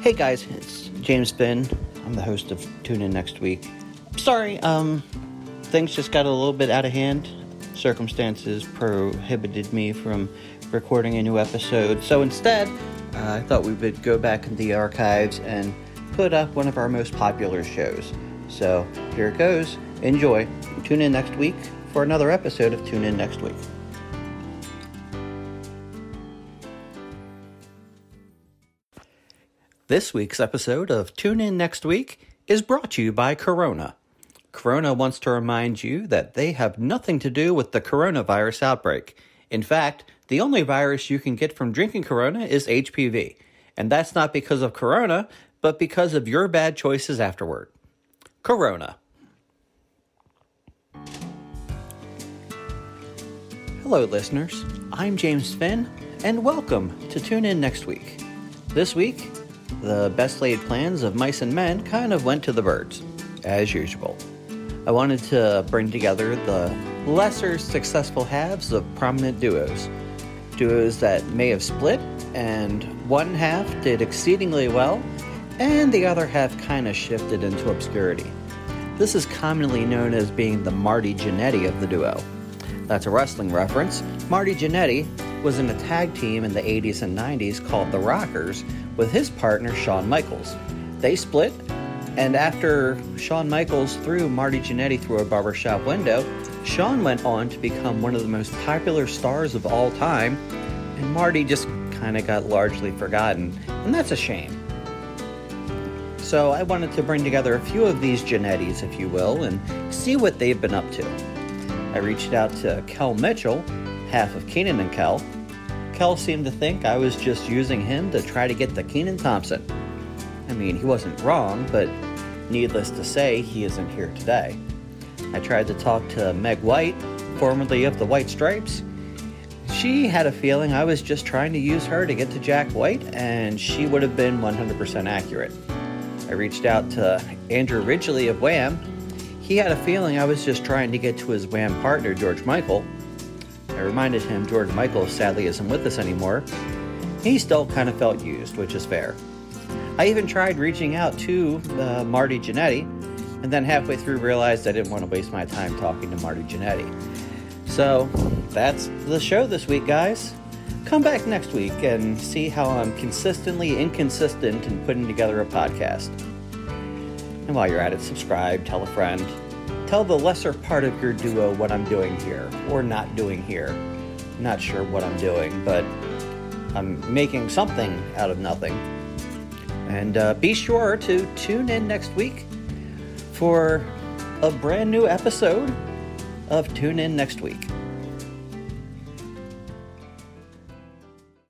Hey guys, it's James Finn. I'm the host of Tune In Next Week. Sorry, um, things just got a little bit out of hand. Circumstances prohibited me from recording a new episode, so instead, uh, I thought we would go back in the archives and put up one of our most popular shows. So here it goes. Enjoy. Tune in next week for another episode of Tune In Next Week. This week's episode of Tune In Next Week is brought to you by Corona. Corona wants to remind you that they have nothing to do with the coronavirus outbreak. In fact, the only virus you can get from drinking Corona is HPV. And that's not because of Corona, but because of your bad choices afterward. Corona. Hello, listeners. I'm James Finn, and welcome to Tune In Next Week. This week, the best laid plans of mice and men kind of went to the birds, as usual. I wanted to bring together the lesser successful halves of prominent duos. Duos that may have split, and one half did exceedingly well, and the other half kind of shifted into obscurity. This is commonly known as being the Marty Jannetty of the duo. That's a wrestling reference. Marty Jannetty was in a tag team in the 80s and 90s called the Rockers with his partner Shawn Michaels. They split, and after Shawn Michaels threw Marty Jannetty through a barbershop window, Shawn went on to become one of the most popular stars of all time, and Marty just kind of got largely forgotten, and that's a shame. So I wanted to bring together a few of these Jannetties, if you will, and see what they've been up to. I reached out to Kel Mitchell, half of Kenan and Kel. Kel seemed to think I was just using him to try to get the Kenan Thompson. I mean, he wasn't wrong, but needless to say, he isn't here today. I tried to talk to Meg White, formerly of the White Stripes. She had a feeling I was just trying to use her to get to Jack White, and she would have been 100% accurate. I reached out to Andrew Ridgeley of Wham. He had a feeling I was just trying to get to his Wham partner, George Michael. I reminded him George Michael sadly isn't with us anymore. He still kind of felt used, which is fair. I even tried reaching out to uh, Marty Jannetty, and then halfway through realized I didn't want to waste my time talking to Marty Jannetty. So that's the show this week, guys. Come back next week and see how I'm consistently inconsistent in putting together a podcast. And while you're at it, subscribe, tell a friend, tell the lesser part of your duo what I'm doing here or not doing here. Not sure what I'm doing, but I'm making something out of nothing. And uh, be sure to tune in next week for a brand new episode of Tune In Next Week.